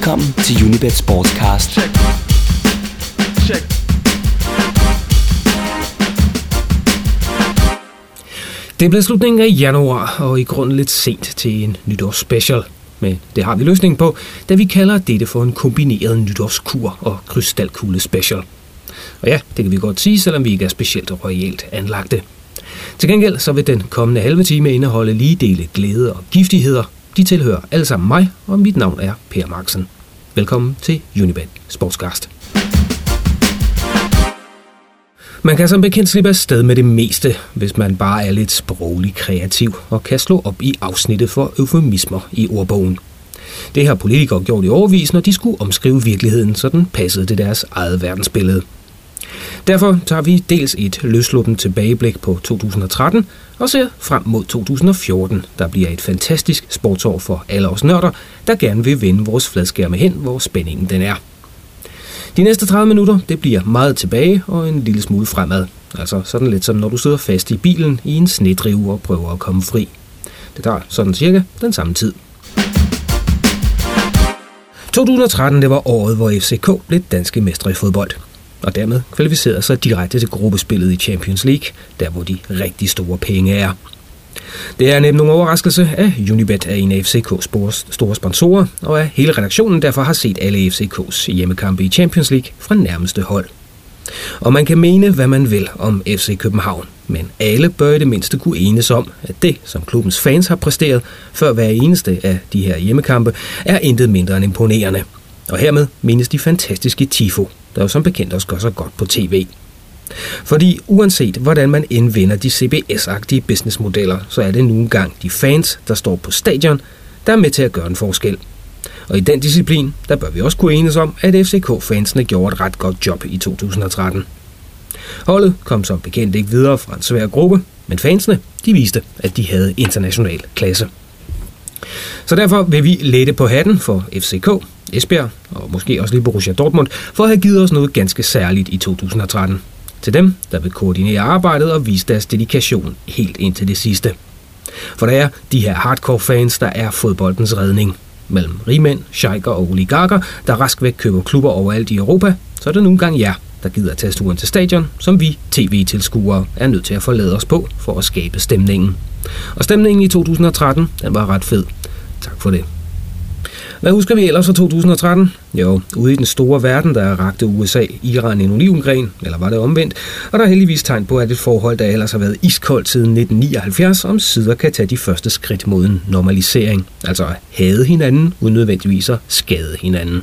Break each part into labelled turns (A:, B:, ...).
A: Velkommen til Unibet Sportscast. Check. Check.
B: Det blevet slutningen af januar, og i grunden lidt sent til en nytårsspecial. Men det har vi løsningen på, da vi kalder dette for en kombineret nytårskur og krystalkugle special. Og ja, det kan vi godt sige, selvom vi ikke er specielt royalt anlagte. Til gengæld så vil den kommende halve time indeholde lige dele glæde og giftigheder. De tilhører alle sammen mig, og mit navn er Per Marksen. Velkommen til Unibet Sportscast. Man kan som bekendt slippe afsted med det meste, hvis man bare er lidt sproglig kreativ og kan slå op i afsnittet for eufemismer i ordbogen. Det har politikere gjort i overvis, når de skulle omskrive virkeligheden, så den passede til deres eget verdensbillede. Derfor tager vi dels et løsluppen tilbageblik på 2013 og ser frem mod 2014, der bliver et fantastisk sportsår for alle os nørder, der gerne vil vende vores fladskærme hen, hvor spændingen den er. De næste 30 minutter, det bliver meget tilbage og en lille smule fremad. Altså sådan lidt som når du sidder fast i bilen i en snedrive og prøver at komme fri. Det tager sådan cirka den samme tid. 2013 det var året, hvor FCK blev danske mestre i fodbold og dermed kvalificerede sig direkte til gruppespillet i Champions League, der hvor de rigtig store penge er. Det er nemt nogen overraskelse, at Unibet er en af FCK's store sponsorer, og at hele redaktionen derfor har set alle FCK's hjemmekampe i Champions League fra nærmeste hold. Og man kan mene, hvad man vil om FC København, men alle bør i det mindste kunne enes om, at det, som klubbens fans har præsteret før hver eneste af de her hjemmekampe, er intet mindre end imponerende. Og hermed menes de fantastiske Tifo, der jo som bekendt også gør sig godt på tv. Fordi uanset hvordan man indvinder de CBS-agtige businessmodeller, så er det nu engang de fans, der står på stadion, der er med til at gøre en forskel. Og i den disciplin, der bør vi også kunne enes om, at FCK-fansene gjorde et ret godt job i 2013. Holdet kom som bekendt ikke videre fra en svær gruppe, men fansene, de viste, at de havde international klasse. Så derfor vil vi lette på hatten for FCK, Esbjerg og måske også lige Borussia Dortmund for at have givet os noget ganske særligt i 2013. Til dem, der vil koordinere arbejdet og vise deres dedikation helt ind til det sidste. For der er de her hardcore fans, der er fodboldens redning. Mellem rigmænd, sheiker og oligarker, der rask væk køber klubber overalt i Europa, så er det nogle gange jer, der gider tage turen til stadion, som vi tv-tilskuere er nødt til at forlade os på for at skabe stemningen. Og stemningen i 2013, den var ret fed. Tak for det. Hvad husker vi ellers fra 2013? Jo, ude i den store verden, der rakte USA Iran en olivengren, eller var det omvendt, og der er heldigvis tegn på, at et forhold, der ellers har været iskoldt siden 1979, om sider kan tage de første skridt mod en normalisering, altså at hade hinanden, uden nødvendigvis at skade hinanden.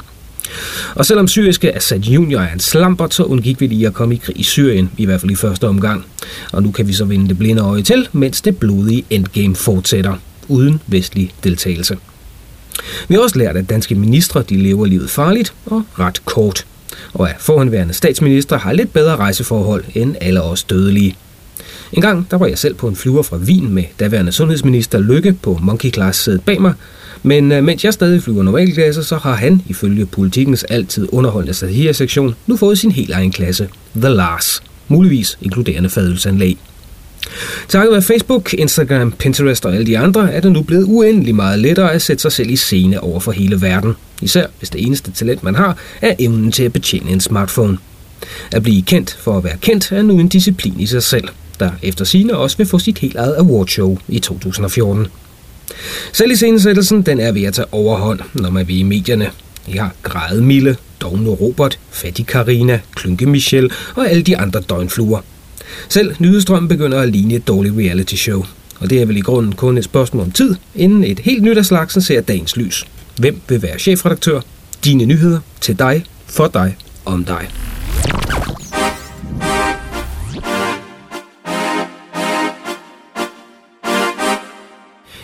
B: Og selvom syriske Assad Junior er en slampert, så undgik vi lige at komme i krig i Syrien, i hvert fald i første omgang. Og nu kan vi så vende det blinde øje til, mens det blodige endgame fortsætter, uden vestlig deltagelse. Vi har også lært, at danske ministre de lever livet farligt og ret kort, og at forhenværende statsminister har lidt bedre rejseforhold end alle os dødelige. En gang der var jeg selv på en flyver fra Wien med daværende sundhedsminister Lykke på monkey class sædet bag mig, men øh, mens jeg stadig flyver normalklasse, så har han ifølge politikens altid underholdende satire-sektion nu fået sin helt egen klasse, The Lars, muligvis inkluderende fadelsanlæg. Takket være Facebook, Instagram, Pinterest og alle de andre, er det nu blevet uendelig meget lettere at sætte sig selv i scene over for hele verden. Især hvis det eneste talent, man har, er evnen til at betjene en smartphone. At blive kendt for at være kendt er nu en disciplin i sig selv, der efter sine også vil få sit helt eget awardshow i 2014. Selv i scenesættelsen, den er ved at tage overhånd, når man vil i medierne. I har grædemille, Dogne Robert, Fattig Karina, Klynke Michel og alle de andre døgnfluer – selv Nyhedsstrøm begynder at ligne et dårligt reality show. Og det er vel i grunden kun et spørgsmål om tid, inden et helt nyt af slagsen ser dagens lys. Hvem vil være chefredaktør? Dine nyheder til dig, for dig, om dig.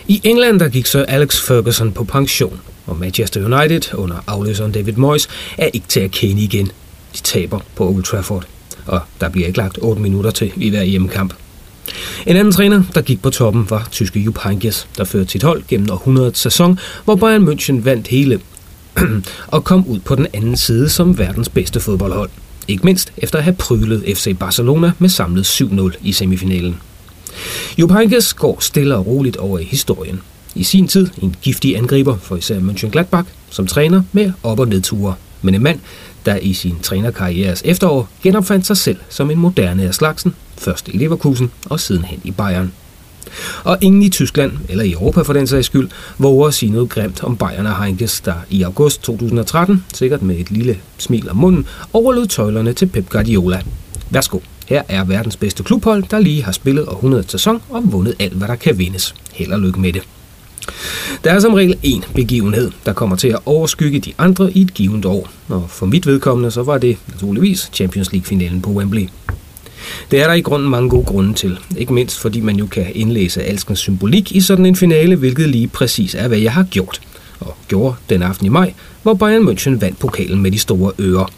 B: I England der gik så Alex Ferguson på pension, og Manchester United under afløseren David Moyes er ikke til at kende igen. De taber på Old Trafford og der bliver ikke lagt 8 minutter til i hver hjemmekamp. En anden træner, der gik på toppen, var tyske Jupp Heynckes, der førte sit hold gennem århundredets sæson, hvor Bayern München vandt hele og kom ud på den anden side som verdens bedste fodboldhold. Ikke mindst efter at have prylet FC Barcelona med samlet 7-0 i semifinalen. Jupp går stille og roligt over i historien. I sin tid en giftig angriber for især Mönchengladbach, som træner med op- og nedture. Men en mand, der i sin trænerkarrieres efterår genopfandt sig selv som en moderne af slagsen, først i Leverkusen og sidenhen i Bayern. Og ingen i Tyskland, eller i Europa for den sags skyld, våger at sige noget grimt om Bayern og Heinkes, der i august 2013, sikkert med et lille smil om munden, overlod tøjlerne til Pep Guardiola. Værsgo, her er verdens bedste klubhold, der lige har spillet århundredet sæson og vundet alt, hvad der kan vindes. Held og lykke med det. Der er som regel én begivenhed, der kommer til at overskygge de andre i et givet år, og for mit vedkommende så var det naturligvis Champions League-finalen på Wembley. Det er der i grunden mange gode grunde til. Ikke mindst fordi man jo kan indlæse alskens symbolik i sådan en finale, hvilket lige præcis er, hvad jeg har gjort. Og gjorde den aften i maj, hvor Bayern München vandt pokalen med de store ører.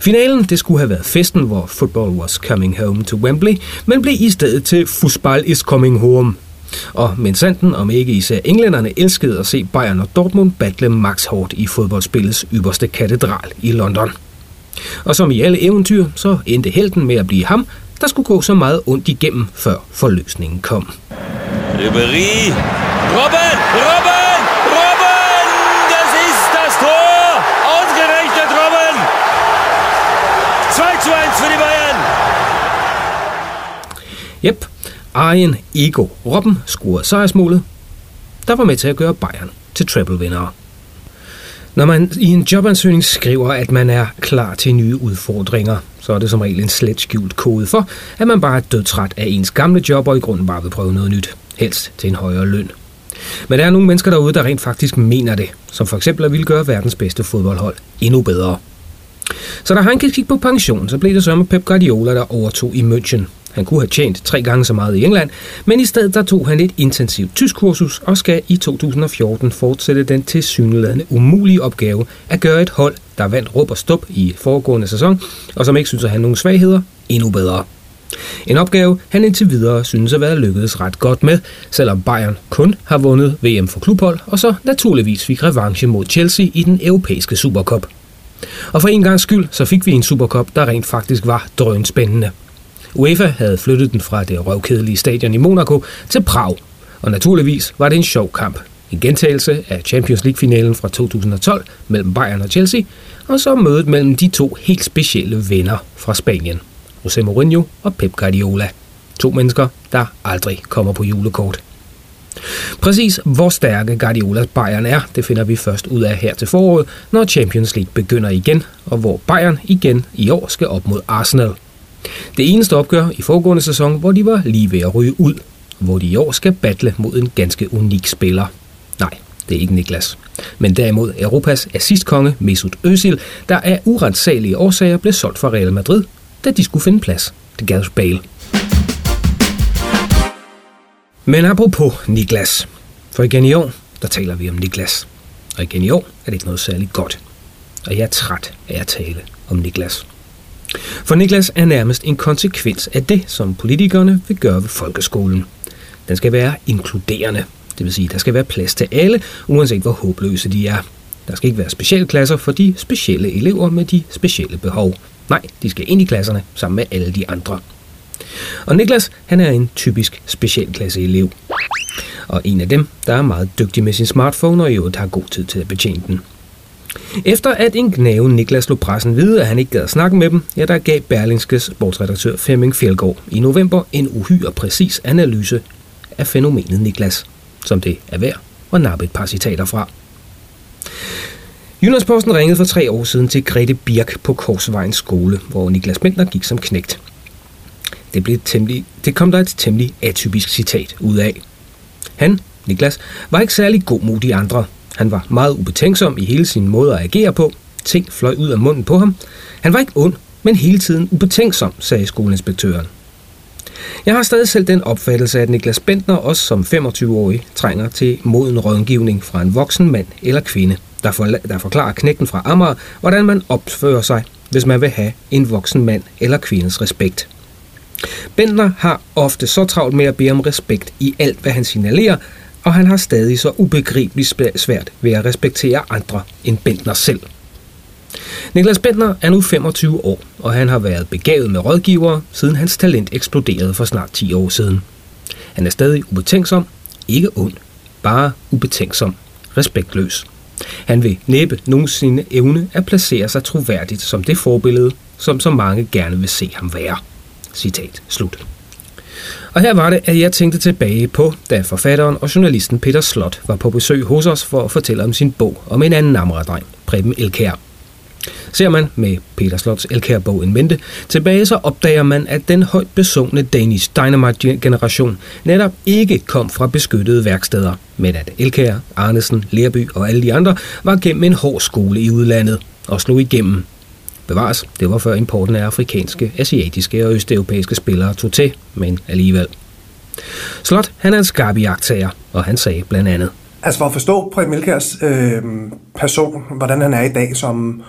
B: Finalen det skulle have været festen, hvor football was coming home to Wembley, men blev i stedet til Fußball is coming home. Og mens sanden, om ikke især englænderne, elskede at se Bayern og Dortmund battle max hårdt i fodboldspillets ypperste katedral i London. Og som i alle eventyr, så endte helten med at blive ham, der skulle gå så meget ondt igennem, før forløsningen kom.
C: Ribéry. Robben! Robben!
B: Jep, Arjen Ego Robben scorede sejrsmålet, der var med til at gøre Bayern til treble-vindere. Når man i en jobansøgning skriver, at man er klar til nye udfordringer, så er det som regel en slet skjult kode for, at man bare er dødtræt af ens gamle job og i grunden bare vil prøve noget nyt. Helst til en højere løn. Men der er nogle mennesker derude, der rent faktisk mener det, som for eksempel at ville gøre verdens bedste fodboldhold endnu bedre. Så da han gik på pension, så blev det så med Pep Guardiola, der overtog i München. Han kunne have tjent tre gange så meget i England, men i stedet der tog han et intensivt tysk kursus og skal i 2014 fortsætte den tilsyneladende umulige opgave at gøre et hold, der vandt råb og stop i foregående sæson, og som ikke synes at have nogen svagheder, endnu bedre. En opgave, han indtil videre synes at være lykkedes ret godt med, selvom Bayern kun har vundet VM for klubhold, og så naturligvis fik revanche mod Chelsea i den europæiske Supercup. Og for en gang skyld, så fik vi en Supercup, der rent faktisk var drønspændende. UEFA havde flyttet den fra det røvkedelige stadion i Monaco til Prag, og naturligvis var det en sjov kamp. En gentagelse af Champions League-finalen fra 2012 mellem Bayern og Chelsea, og så mødet mellem de to helt specielle venner fra Spanien, José Mourinho og Pep Guardiola. To mennesker, der aldrig kommer på julekort. Præcis hvor stærke Guardiolas Bayern er, det finder vi først ud af her til foråret, når Champions League begynder igen, og hvor Bayern igen i år skal op mod Arsenal. Det eneste opgør i foregående sæson, hvor de var lige ved at ryge ud, hvor de i år skal battle mod en ganske unik spiller. Nej, det er ikke Niklas. Men derimod Europas assistkonge Mesut Özil, der af urensagelige årsager blev solgt fra Real Madrid, da de skulle finde plads til Gareth Bale. Men apropos Niklas, for igen i år, der taler vi om Niklas. Og igen i år er det ikke noget særligt godt. Og jeg er træt af at tale om Niklas. For Niklas er nærmest en konsekvens af det, som politikerne vil gøre ved folkeskolen. Den skal være inkluderende, det vil sige, der skal være plads til alle, uanset hvor håbløse de er. Der skal ikke være specialklasser for de specielle elever med de specielle behov. Nej, de skal ind i klasserne sammen med alle de andre. Og Niklas, han er en typisk specialklasseelev. Og en af dem, der er meget dygtig med sin smartphone og i øvrigt har god tid til at betjene den. Efter at en gnave Niklas lå pressen vide, at han ikke gad at snakke med dem, ja, der gav Berlingskes sportsredaktør Flemming Fjeldgaard i november en uhyre præcis analyse af fænomenet Niklas, som det er værd at nappe et par citater fra. Jyllandsposten ringede for tre år siden til Grete Birk på Korsvejens skole, hvor Niklas Bentner gik som knægt. Det, blev temmelig, det kom der et temmelig atypisk citat ud af. Han, Niklas, var ikke særlig god mod de andre, han var meget ubetænksom i hele sin måde at agere på. Ting fløj ud af munden på ham. Han var ikke ond, men hele tiden ubetænksom, sagde skoleinspektøren. Jeg har stadig selv den opfattelse, at Niklas Bentner også som 25-årig trænger til moden rådgivning fra en voksen mand eller kvinde, der, for, der forklarer knægten fra Amager, hvordan man opfører sig, hvis man vil have en voksen mand eller kvindes respekt. Bentner har ofte så travlt med at bede om respekt i alt, hvad han signalerer, og han har stadig så ubegribeligt svært ved at respektere andre end Bentner selv. Niklas Bentner er nu 25 år, og han har været begavet med rådgivere, siden hans talent eksploderede for snart 10 år siden. Han er stadig ubetænksom, ikke ond, bare ubetænksom, respektløs. Han vil næppe nogensinde evne at placere sig troværdigt som det forbillede, som så mange gerne vil se ham være. Citat slut. Og her var det, at jeg tænkte tilbage på, da forfatteren og journalisten Peter Slot var på besøg hos os for at fortælle om sin bog om en anden amradreng, Preben Elkær. Ser man med Peter Slots Elkær-bog en mente tilbage, så opdager man, at den højt besungne Danish Dynamite-generation netop ikke kom fra beskyttede værksteder, men at Elkær, Arnesen, Lerby og alle de andre var gennem en hård skole i udlandet og slog igennem. Bevares, det var før importen af afrikanske, asiatiske og østeuropæiske spillere tog til, men alligevel. Slot, han er en skarp jagttager, og han sagde blandt andet.
D: Altså for at forstå Præm Milkers øh, person, hvordan han er i dag som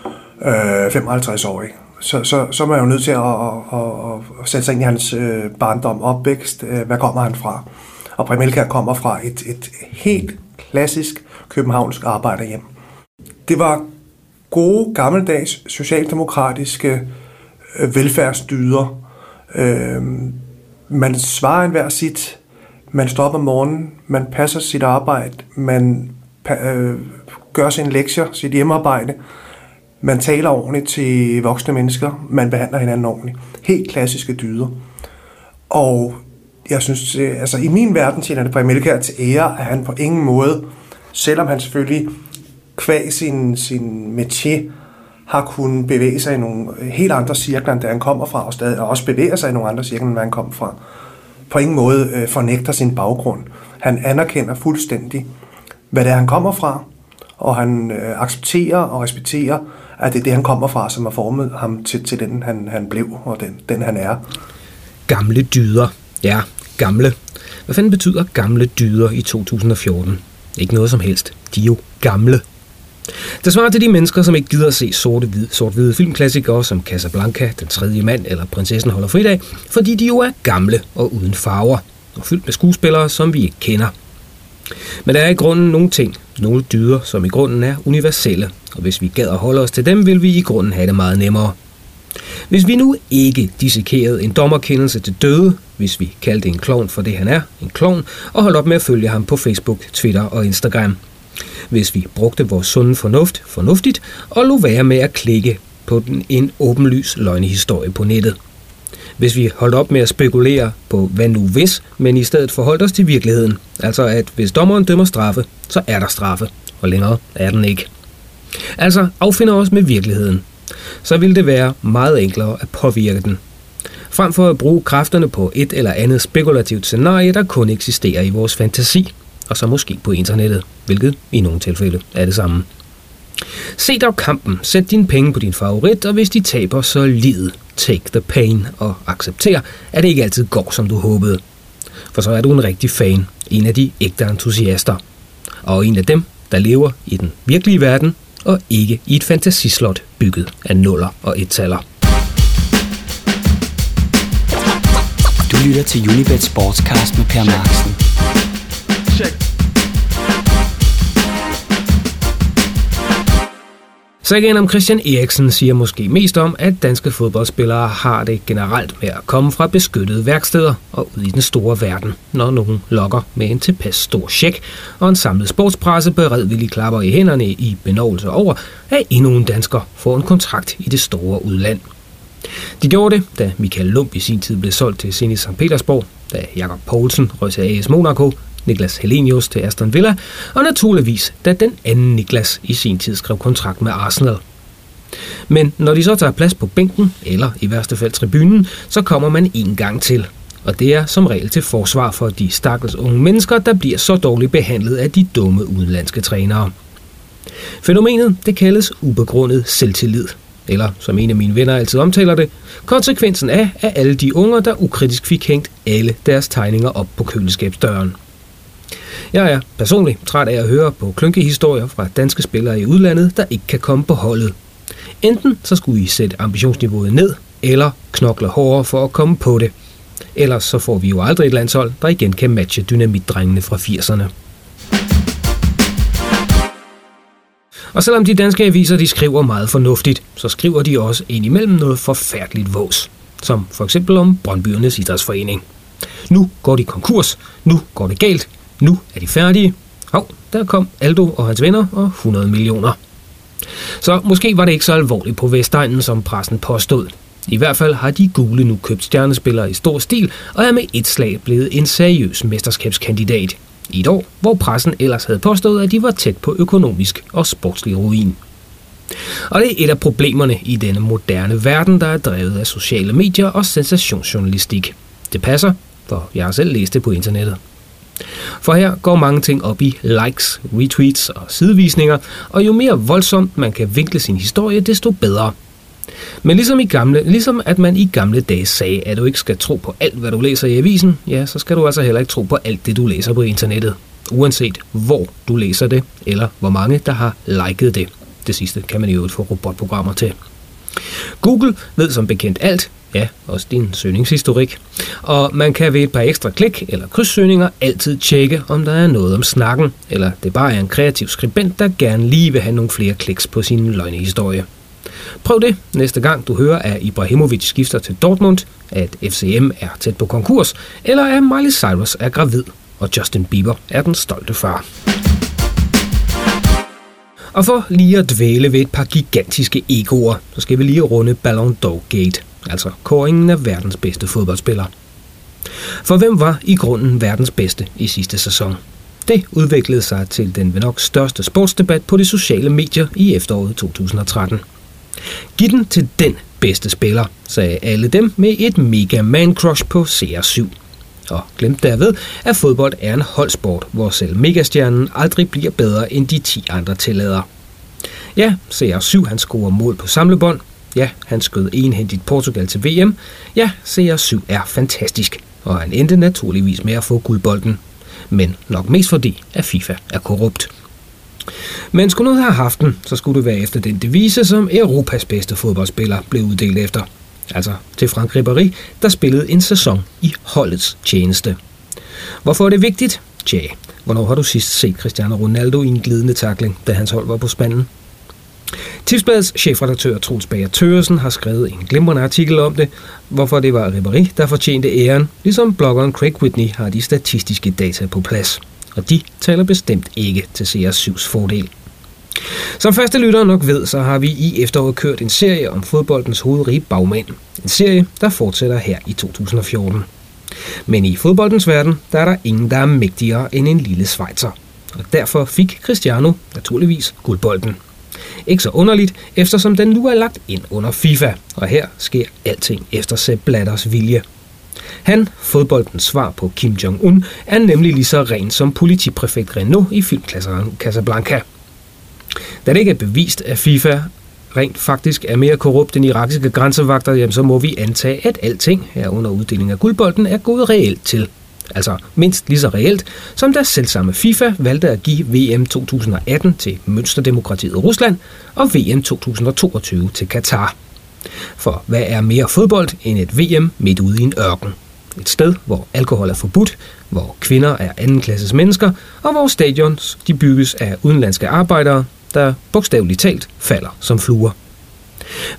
D: øh, 55-årig, så, så, så er man jo nødt til at, at, at, at sætte sig ind i hans øh, barndom, opvækst, øh, hvad kommer han fra. Og Præm Milker kommer fra et, et helt klassisk københavnsk arbejderhjem. Det var gode, gammeldags, socialdemokratiske øh, velfærdsdyder. Øh, man svarer enhver sit, man står op om morgenen, man passer sit arbejde, man øh, gør sin lektier, sit hjemmearbejde, man taler ordentligt til voksne mennesker, man behandler hinanden ordentligt. Helt klassiske dyder. Og jeg synes, øh, altså i min verden tjener det på Amelkær til ære, at han på ingen måde, selvom han selvfølgelig kvæg sin, sin métier, har kunnet bevæge sig i nogle helt andre cirkler, end der han kommer fra, og stadig og også bevæger sig i nogle andre cirkler, end han kommer fra. På ingen måde øh, fornægter sin baggrund. Han anerkender fuldstændig, hvad det er, han kommer fra, og han øh, accepterer og respekterer, at det er det, han kommer fra, som har formet ham til, til den, han, han blev, og den, den, han er.
B: Gamle dyder. Ja, gamle. Hvad fanden betyder gamle dyder i 2014? Ikke noget som helst. De er jo gamle. Det svarer til de mennesker, som ikke gider at se sorte-hvide sort -hvide filmklassikere som Casablanca, Den tredje mand eller Prinsessen holder fridag, fordi de jo er gamle og uden farver, og fyldt med skuespillere, som vi ikke kender. Men der er i grunden nogle ting, nogle dyder, som i grunden er universelle, og hvis vi gad at holde os til dem, vil vi i grunden have det meget nemmere. Hvis vi nu ikke dissekerede en dommerkendelse til døde, hvis vi kaldte en klovn for det han er, en klovn, og holdt op med at følge ham på Facebook, Twitter og Instagram. Hvis vi brugte vores sunde fornuft fornuftigt og lå være med at klikke på den en åbenlys løgnehistorie på nettet. Hvis vi holdt op med at spekulere på hvad nu hvis, men i stedet forholdt os til virkeligheden. Altså at hvis dommeren dømmer straffe, så er der straffe, og længere er den ikke. Altså affinder os med virkeligheden. Så vil det være meget enklere at påvirke den. Frem for at bruge kræfterne på et eller andet spekulativt scenarie, der kun eksisterer i vores fantasi, og så måske på internettet, hvilket i nogle tilfælde er det samme. Se dog kampen, sæt dine penge på din favorit, og hvis de taber, så lid, take the pain og accepter, at det ikke altid går, som du håbede. For så er du en rigtig fan, en af de ægte entusiaster, og en af dem, der lever i den virkelige verden, og ikke i et fantasislot bygget af nuller og ettaller.
A: Du lytter til Unibet Sportscast med Per Marksen.
B: Sagen om Christian Eriksen siger måske mest om, at danske fodboldspillere har det generelt med at komme fra beskyttede værksteder og ud i den store verden, når nogen lokker med en tilpas stor check, og en samlet sportspresse beredvillig klapper i hænderne i benovelse over, at endnu en dansker får en kontrakt i det store udland. De gjorde det, da Michael Lump i sin tid blev solgt til Zenit St. Petersborg, da Jakob Poulsen røg til AS Monaco, Niklas Helenius til Aston Villa, og naturligvis, da den anden Niklas i sin tid skrev kontrakt med Arsenal. Men når de så tager plads på bænken, eller i værste fald tribunen, så kommer man en gang til. Og det er som regel til forsvar for de stakkels unge mennesker, der bliver så dårligt behandlet af de dumme udenlandske trænere. Fænomenet det kaldes ubegrundet selvtillid, eller som en af mine venner altid omtaler det, konsekvensen af, at alle de unger, der ukritisk fik hængt alle deres tegninger op på køleskabsdøren. Jeg er personligt træt af at høre på klynkehistorier fra danske spillere i udlandet, der ikke kan komme på holdet. Enten så skulle I sætte ambitionsniveauet ned, eller knokle hårdere for at komme på det. Ellers så får vi jo aldrig et landshold, der igen kan matche dynamitdrengene fra 80'erne. Og selvom de danske aviser de skriver meget fornuftigt, så skriver de også indimellem noget forfærdeligt vås. Som for eksempel om Brøndbyernes Idrætsforening. Nu går de konkurs, nu går det galt, nu er de færdige, Hov, der kom Aldo og hans venner og 100 millioner. Så måske var det ikke så alvorligt på Vestegnen, som pressen påstod. I hvert fald har de gule nu købt stjernespillere i stor stil, og er med et slag blevet en seriøs mesterskabskandidat. I et år, hvor pressen ellers havde påstået, at de var tæt på økonomisk og sportslig ruin. Og det er et af problemerne i denne moderne verden, der er drevet af sociale medier og sensationsjournalistik. Det passer, for jeg har selv læst det på internettet. For her går mange ting op i likes, retweets og sidevisninger, og jo mere voldsomt man kan vinkle sin historie, desto bedre. Men ligesom, i gamle, ligesom at man i gamle dage sagde, at du ikke skal tro på alt, hvad du læser i avisen, ja, så skal du altså heller ikke tro på alt det, du læser på internettet. Uanset hvor du læser det, eller hvor mange, der har liket det. Det sidste kan man jo få robotprogrammer til. Google ved som bekendt alt, ja, også din søgningshistorik. Og man kan ved et par ekstra klik eller krydssøgninger altid tjekke, om der er noget om snakken, eller det bare er en kreativ skribent, der gerne lige vil have nogle flere kliks på sin løgnehistorie. Prøv det næste gang du hører, at Ibrahimovic skifter til Dortmund, at FCM er tæt på konkurs, eller at Miley Cyrus er gravid, og Justin Bieber er den stolte far. Og for lige at dvæle ved et par gigantiske egoer, så skal vi lige runde Ballon d'Or Gate, altså kåringen af verdens bedste fodboldspiller. For hvem var i grunden verdens bedste i sidste sæson? Det udviklede sig til den nok største sportsdebat på de sociale medier i efteråret 2013. Giv den til den bedste spiller, sagde alle dem med et mega man crush på CR7. Og glemt derved, at fodbold er en holdsport, hvor selv megastjernen aldrig bliver bedre end de 10 andre tillader. Ja, CR7 han scorer mål på samlebånd. Ja, han skød enhændigt Portugal til VM. Ja, CR7 er fantastisk, og han endte naturligvis med at få guldbolden. Men nok mest fordi, at FIFA er korrupt. Men skulle noget have haft den, så skulle det være efter den devise, som Europas bedste fodboldspiller blev uddelt efter. Altså til Frank Ribéry, der spillede en sæson i holdets tjeneste. Hvorfor er det vigtigt? Tja, hvornår har du sidst set Cristiano Ronaldo i en glidende takling, da hans hold var på spanden? Tipsbladets chefredaktør Troels Bager Tøresen har skrevet en glimrende artikel om det, hvorfor det var Ribéry, der fortjente æren, ligesom bloggeren Craig Whitney har de statistiske data på plads og de taler bestemt ikke til CR7's fordel. Som første lyttere nok ved, så har vi i efteråret kørt en serie om fodboldens hovedrige bagmænd. En serie, der fortsætter her i 2014. Men i fodboldens verden, der er der ingen, der er mægtigere end en lille Schweizer. Og derfor fik Cristiano naturligvis guldbolden. Ikke så underligt, eftersom den nu er lagt ind under FIFA, og her sker alting efter Sepp Blatters vilje. Han, fodboldens svar på Kim Jong-un, er nemlig lige så ren som politipræfekt Renault i filmklasseren Casablanca. Da det ikke er bevist, at FIFA rent faktisk er mere korrupt end irakiske grænsevagter, jamen så må vi antage, at alting herunder uddeling af guldbolden er gået reelt til. Altså mindst lige så reelt, som da selvsamme FIFA valgte at give VM 2018 til Mønsterdemokratiet Rusland og VM 2022 til Katar. For hvad er mere fodbold end et VM midt ude i en ørken? Et sted, hvor alkohol er forbudt, hvor kvinder er andenklasses mennesker, og hvor stadions de bygges af udenlandske arbejdere, der bogstaveligt talt falder som fluer.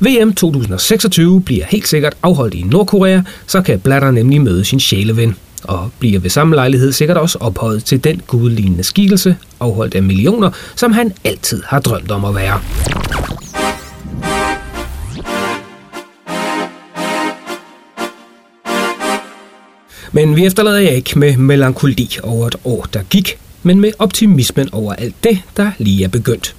B: VM 2026 bliver helt sikkert afholdt i Nordkorea, så kan Blatter nemlig møde sin sjæleven, og bliver ved samme lejlighed sikkert også ophøjet til den gudlignende skikkelse, afholdt af millioner, som han altid har drømt om at være. Men vi efterlader jer ikke med melankoli over et år, der gik, men med optimismen over alt det, der lige er begyndt.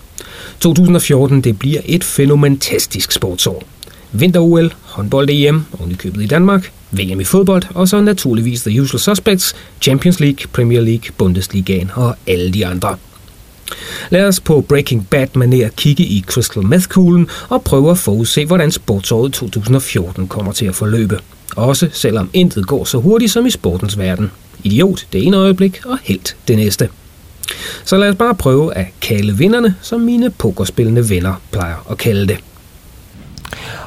B: 2014 det bliver et fænomentastisk sportsår. Vinter-OL, håndbold-EM, ovenikøbet i Danmark, VM i fodbold, og så naturligvis The Usual Suspects, Champions League, Premier League, Bundesligaen og alle de andre. Lad os på Breaking Bad manér kigge i Crystal Meth-kuglen og prøve at forudse, hvordan sportsåret 2014 kommer til at forløbe. Også selvom intet går så hurtigt som i sportens verden. Idiot det ene øjeblik og helt det næste. Så lad os bare prøve at kalde vinderne, som mine pokerspillende venner plejer at kalde det.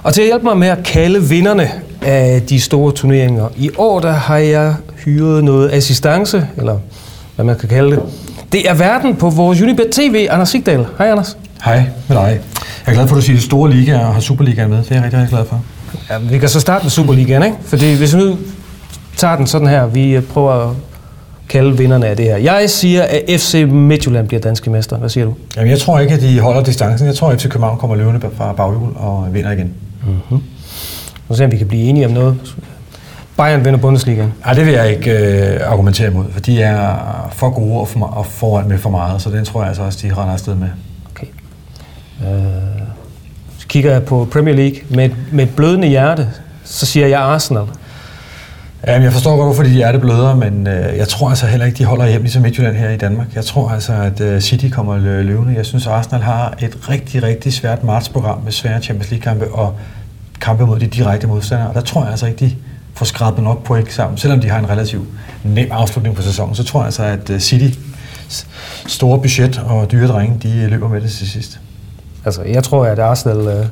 B: Og til at hjælpe mig med at kalde vinderne af de store turneringer i år, der har jeg hyret noget assistance, eller hvad man kan kalde det. Det er verden på vores Unibet TV, Anders Sigdal. Hej Anders.
E: Hej med dig. Jeg er glad for, at du siger store ligaer og har Superligaen med. Det er jeg rigtig, rigtig glad for.
B: Ja, vi kan så starte med Superligaen, ikke? Fordi hvis vi nu tager den sådan her, vi prøver at kalde vinderne af det her. Jeg siger, at FC Midtjylland bliver danske mester. Hvad siger du?
E: Jamen, jeg tror ikke, at de holder distancen. Jeg tror, at FC København kommer løvende fra baghjul og vinder igen.
B: Mm-hmm. Nu ser vi, vi kan blive enige om noget. Bayern vinder Bundesligaen.
E: Nej, det vil jeg ikke øh, argumentere imod, for de er for gode og, for, og foran med for meget, så den tror jeg altså også, de render afsted med.
B: Okay. Øh, så kigger jeg på Premier League med, med et blødende hjerte, så siger jeg Arsenal.
E: Jamen, jeg forstår godt, hvorfor de er det blødere, men øh, jeg tror altså heller ikke, de holder hjem ligesom Midtjylland her i Danmark. Jeg tror altså, at øh, City kommer løvende. Jeg synes, Arsenal har et rigtig, rigtig svært martsprogram med svære Champions League-kampe og kampe mod de direkte modstandere. Og der tror jeg altså ikke, de får skrabet nok point sammen. Selvom de har en relativt nem afslutning på sæsonen, så tror jeg altså, at øh, City store budget og dyre drenge, de øh, løber med det til sidst.
B: Altså, jeg tror, at Arsenal øh,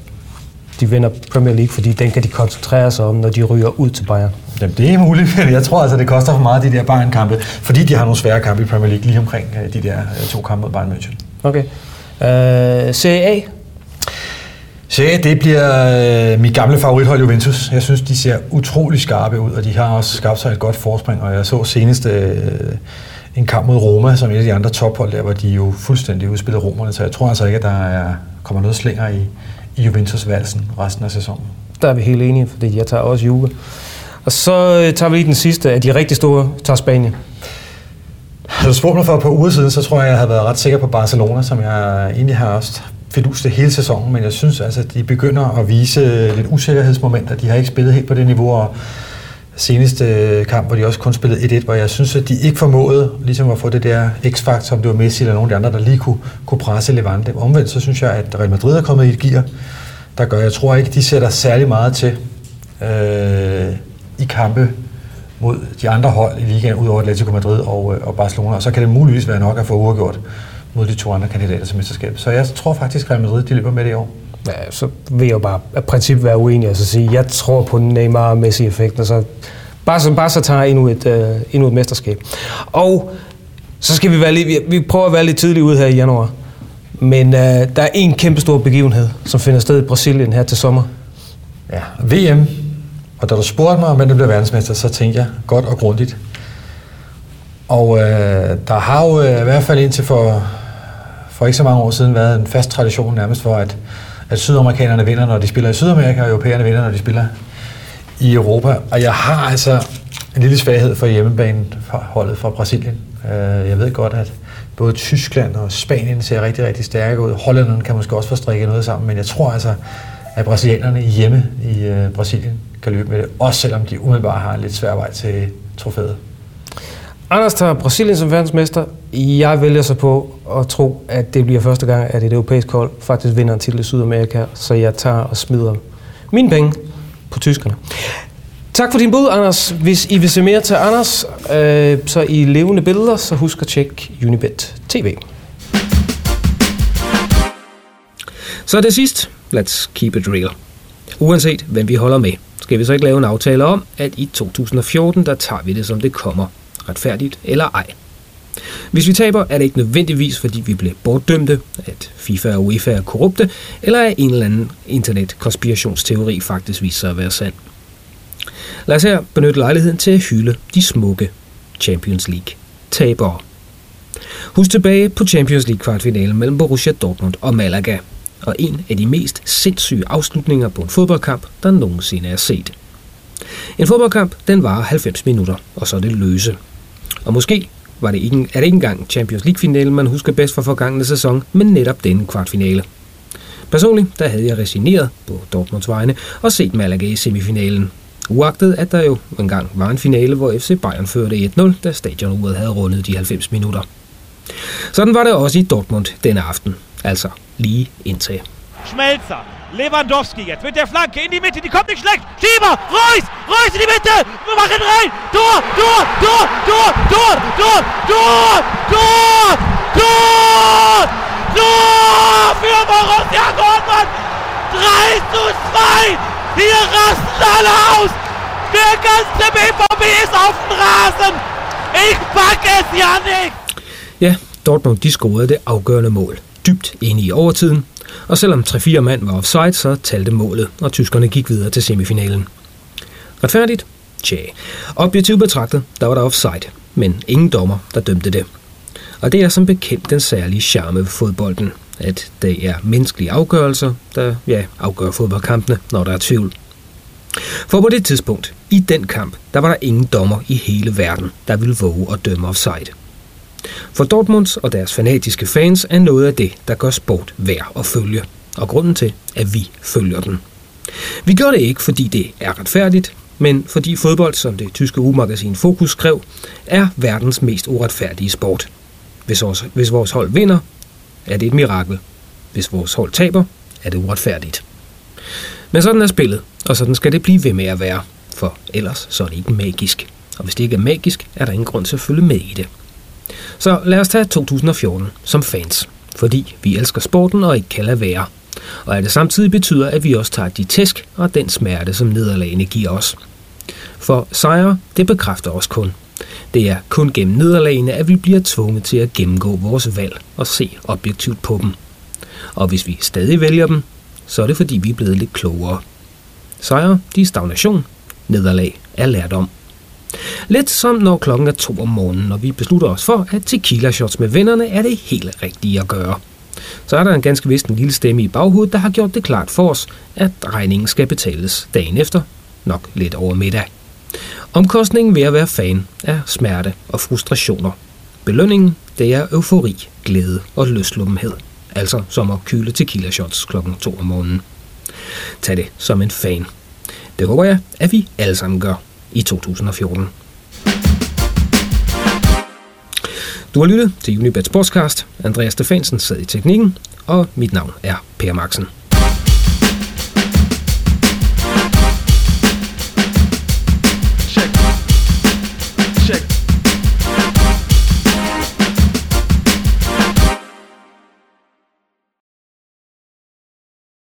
B: de vinder Premier League, fordi den kan de koncentrere sig om, når de ryger ud til Bayern.
E: Jamen, det er muligt, men jeg tror altså, det koster for meget, de der Bayern-kampe, fordi de har nogle svære kampe i Premier League lige omkring øh, de der øh, to kampe mod Bayern München.
B: Okay. Uh, Serie A?
E: Serie det bliver mit gamle favorithold Juventus. Jeg synes, de ser utrolig skarpe ud, og de har også skabt sig et godt forspring, og jeg så senest en kamp mod Roma, som et af de andre tophold der, hvor de jo fuldstændig udspillede romerne, så jeg tror altså ikke, at der er, kommer noget slinger i, i Juventus-valsen resten af sæsonen.
B: Der er vi helt enige, fordi jeg tager også Juve. Og så øh, tager vi lige den sidste af de rigtig store, tager Spanien.
E: Havde du spurgt mig for et par uger siden, så tror jeg, jeg havde været ret sikker på Barcelona, som jeg egentlig har også fidus hele sæsonen, men jeg synes altså, at de begynder at vise lidt usikkerhedsmomenter. De har ikke spillet helt på det niveau, og seneste kamp, hvor de også kun spillede 1-1, hvor jeg synes, at de ikke formåede ligesom at få det der x-faktor, som det var Messi eller nogen af de andre, der lige kunne, kunne presse Levante. Omvendt så synes jeg, at Real Madrid er kommet i et gear, der gør, jeg tror ikke, de sætter særlig meget til øh, i kampe mod de andre hold i ligaen, udover Atletico Madrid og, øh, og Barcelona. Og så kan det muligvis være nok at få uafgjort mod de to andre kandidater til mesterskab. Så jeg tror faktisk, at Real Madrid de løber med det i år.
B: Ja, så vil jeg jo bare af princip være uenig og så sige, jeg tror på Neymar og Messi-effekten, og så bare så, bare så tager endnu et, uh, endnu et mesterskab. Og så skal vi være lidt, vi, prøver at være lidt tidligt ude her i januar. Men uh, der er en kæmpe stor begivenhed, som finder sted i Brasilien her til sommer.
E: Ja, VM. Og da du spurgte mig, om hvem der verdensmester, så tænkte jeg godt og grundigt. Og øh, der har jo øh, i hvert fald indtil for, for ikke så mange år siden været en fast tradition nærmest for, at at sydamerikanerne vinder, når de spiller i Sydamerika, og europæerne vinder, når de spiller i Europa. Og jeg har altså en lille svaghed for hjemmebanen for holdet fra Brasilien. Øh, jeg ved godt, at både Tyskland og Spanien ser rigtig, rigtig stærke ud. Hollænderne kan måske også få strikket noget sammen, men jeg tror altså, at brasilianerne hjemme i øh, Brasilien kan løbe med det, også selvom de umiddelbart har en lidt svær vej til trofæet.
B: Anders tager Brasilien som verdensmester. Jeg vælger så på at tro, at det bliver første gang, at et europæisk hold faktisk vinder en titel i Sydamerika, så jeg tager og smider mine penge på tyskerne. Tak for din bud, Anders. Hvis I vil se mere til Anders, øh, så i levende billeder, så husk at tjekke Unibet TV. Så det sidst. Let's keep it real. Uanset hvem vi holder med, skal vi så ikke lave en aftale om, at i 2014, der tager vi det som det kommer retfærdigt eller ej. Hvis vi taber, er det ikke nødvendigvis, fordi vi bliver bortdømte, at FIFA og UEFA er korrupte, eller at en eller anden internet-konspirationsteori faktisk viser sig at være sand. Lad os her benytte lejligheden til at hylde de smukke Champions League tabere. Husk tilbage på Champions League kvartfinalen mellem Borussia Dortmund og Malaga, og en af de mest sindssyge afslutninger på en fodboldkamp, der nogensinde er set. En fodboldkamp, den varer 90 minutter, og så er det løse. Og måske var det ikke, er det ikke engang Champions League-finalen, man husker bedst fra forgangne sæson, men netop denne kvartfinale. Personligt, der havde jeg resigneret på Dortmunds vegne og set Malaga i semifinalen. Uagtet, at der jo engang var en finale, hvor FC Bayern førte 1-0, da stadionuret havde rundet de 90 minutter. Sådan var det også i Dortmund denne aften, altså lige indtil.
C: Schmelzer, Lewandowski jetzt mit der Flanke in die Mitte, die kommt nicht schlecht. Schieber, Reus, Reus in die Mitte, wir machen rein. Tor, Tor, Tor, Tor, Tor, Tor, Tor, Tor, Tor, Tor für Borussia Dortmund. 3 zu 2. Hier rasten alle aus. Der ganze BVB ist auf dem Rasen. Ich pack es ja nicht.
B: Ja, Dortmund de scorede det afgørende mål. Dybt inde i overtiden, og selvom 3-4 mand var offside, så talte målet, og tyskerne gik videre til semifinalen. Retfærdigt? Tja, objektivt betragtet, der var der offside, men ingen dommer, der dømte det. Og det er som bekendt den særlige charme ved fodbolden, at det er menneskelige afgørelser, der ja, afgør fodboldkampene, når der er tvivl. For på det tidspunkt, i den kamp, der var der ingen dommer i hele verden, der ville våge at dømme offside. For Dortmunds og deres fanatiske fans er noget af det, der gør sport værd at følge, og grunden til, at vi følger den. Vi gør det ikke, fordi det er retfærdigt, men fordi fodbold, som det tyske ugemagasin Fokus skrev, er verdens mest uretfærdige sport. Hvis vores, hvis vores hold vinder, er det et mirakel. Hvis vores hold taber, er det uretfærdigt. Men sådan er spillet, og sådan skal det blive ved med at være, for ellers så er det ikke magisk. Og hvis det ikke er magisk, er der ingen grund til at følge med i det. Så lad os tage 2014 som fans, fordi vi elsker sporten og ikke kan lade være. Og at det samtidig betyder, at vi også tager de tæsk og den smerte, som nederlagene giver os. For sejre, det bekræfter os kun. Det er kun gennem nederlagene, at vi bliver tvunget til at gennemgå vores valg og se objektivt på dem. Og hvis vi stadig vælger dem, så er det fordi vi er blevet lidt klogere. Sejre, de er stagnation. Nederlag er lærdom. Lidt som når klokken er to om morgenen, og vi beslutter os for, at tequila shots med vennerne er det helt rigtige at gøre. Så er der en ganske vist en lille stemme i baghovedet, der har gjort det klart for os, at regningen skal betales dagen efter, nok lidt over middag. Omkostningen ved at være fan er smerte og frustrationer. Belønningen, det er eufori, glæde og løslummenhed. Altså som at kyle tequila shots klokken 2 om morgenen. Tag det som en fan. Det håber jeg, at vi alle sammen gør i 2014. Du har lyttet til Unibet Sportscast. Andreas Stefansen sad i teknikken, og mit navn er Per Maxen.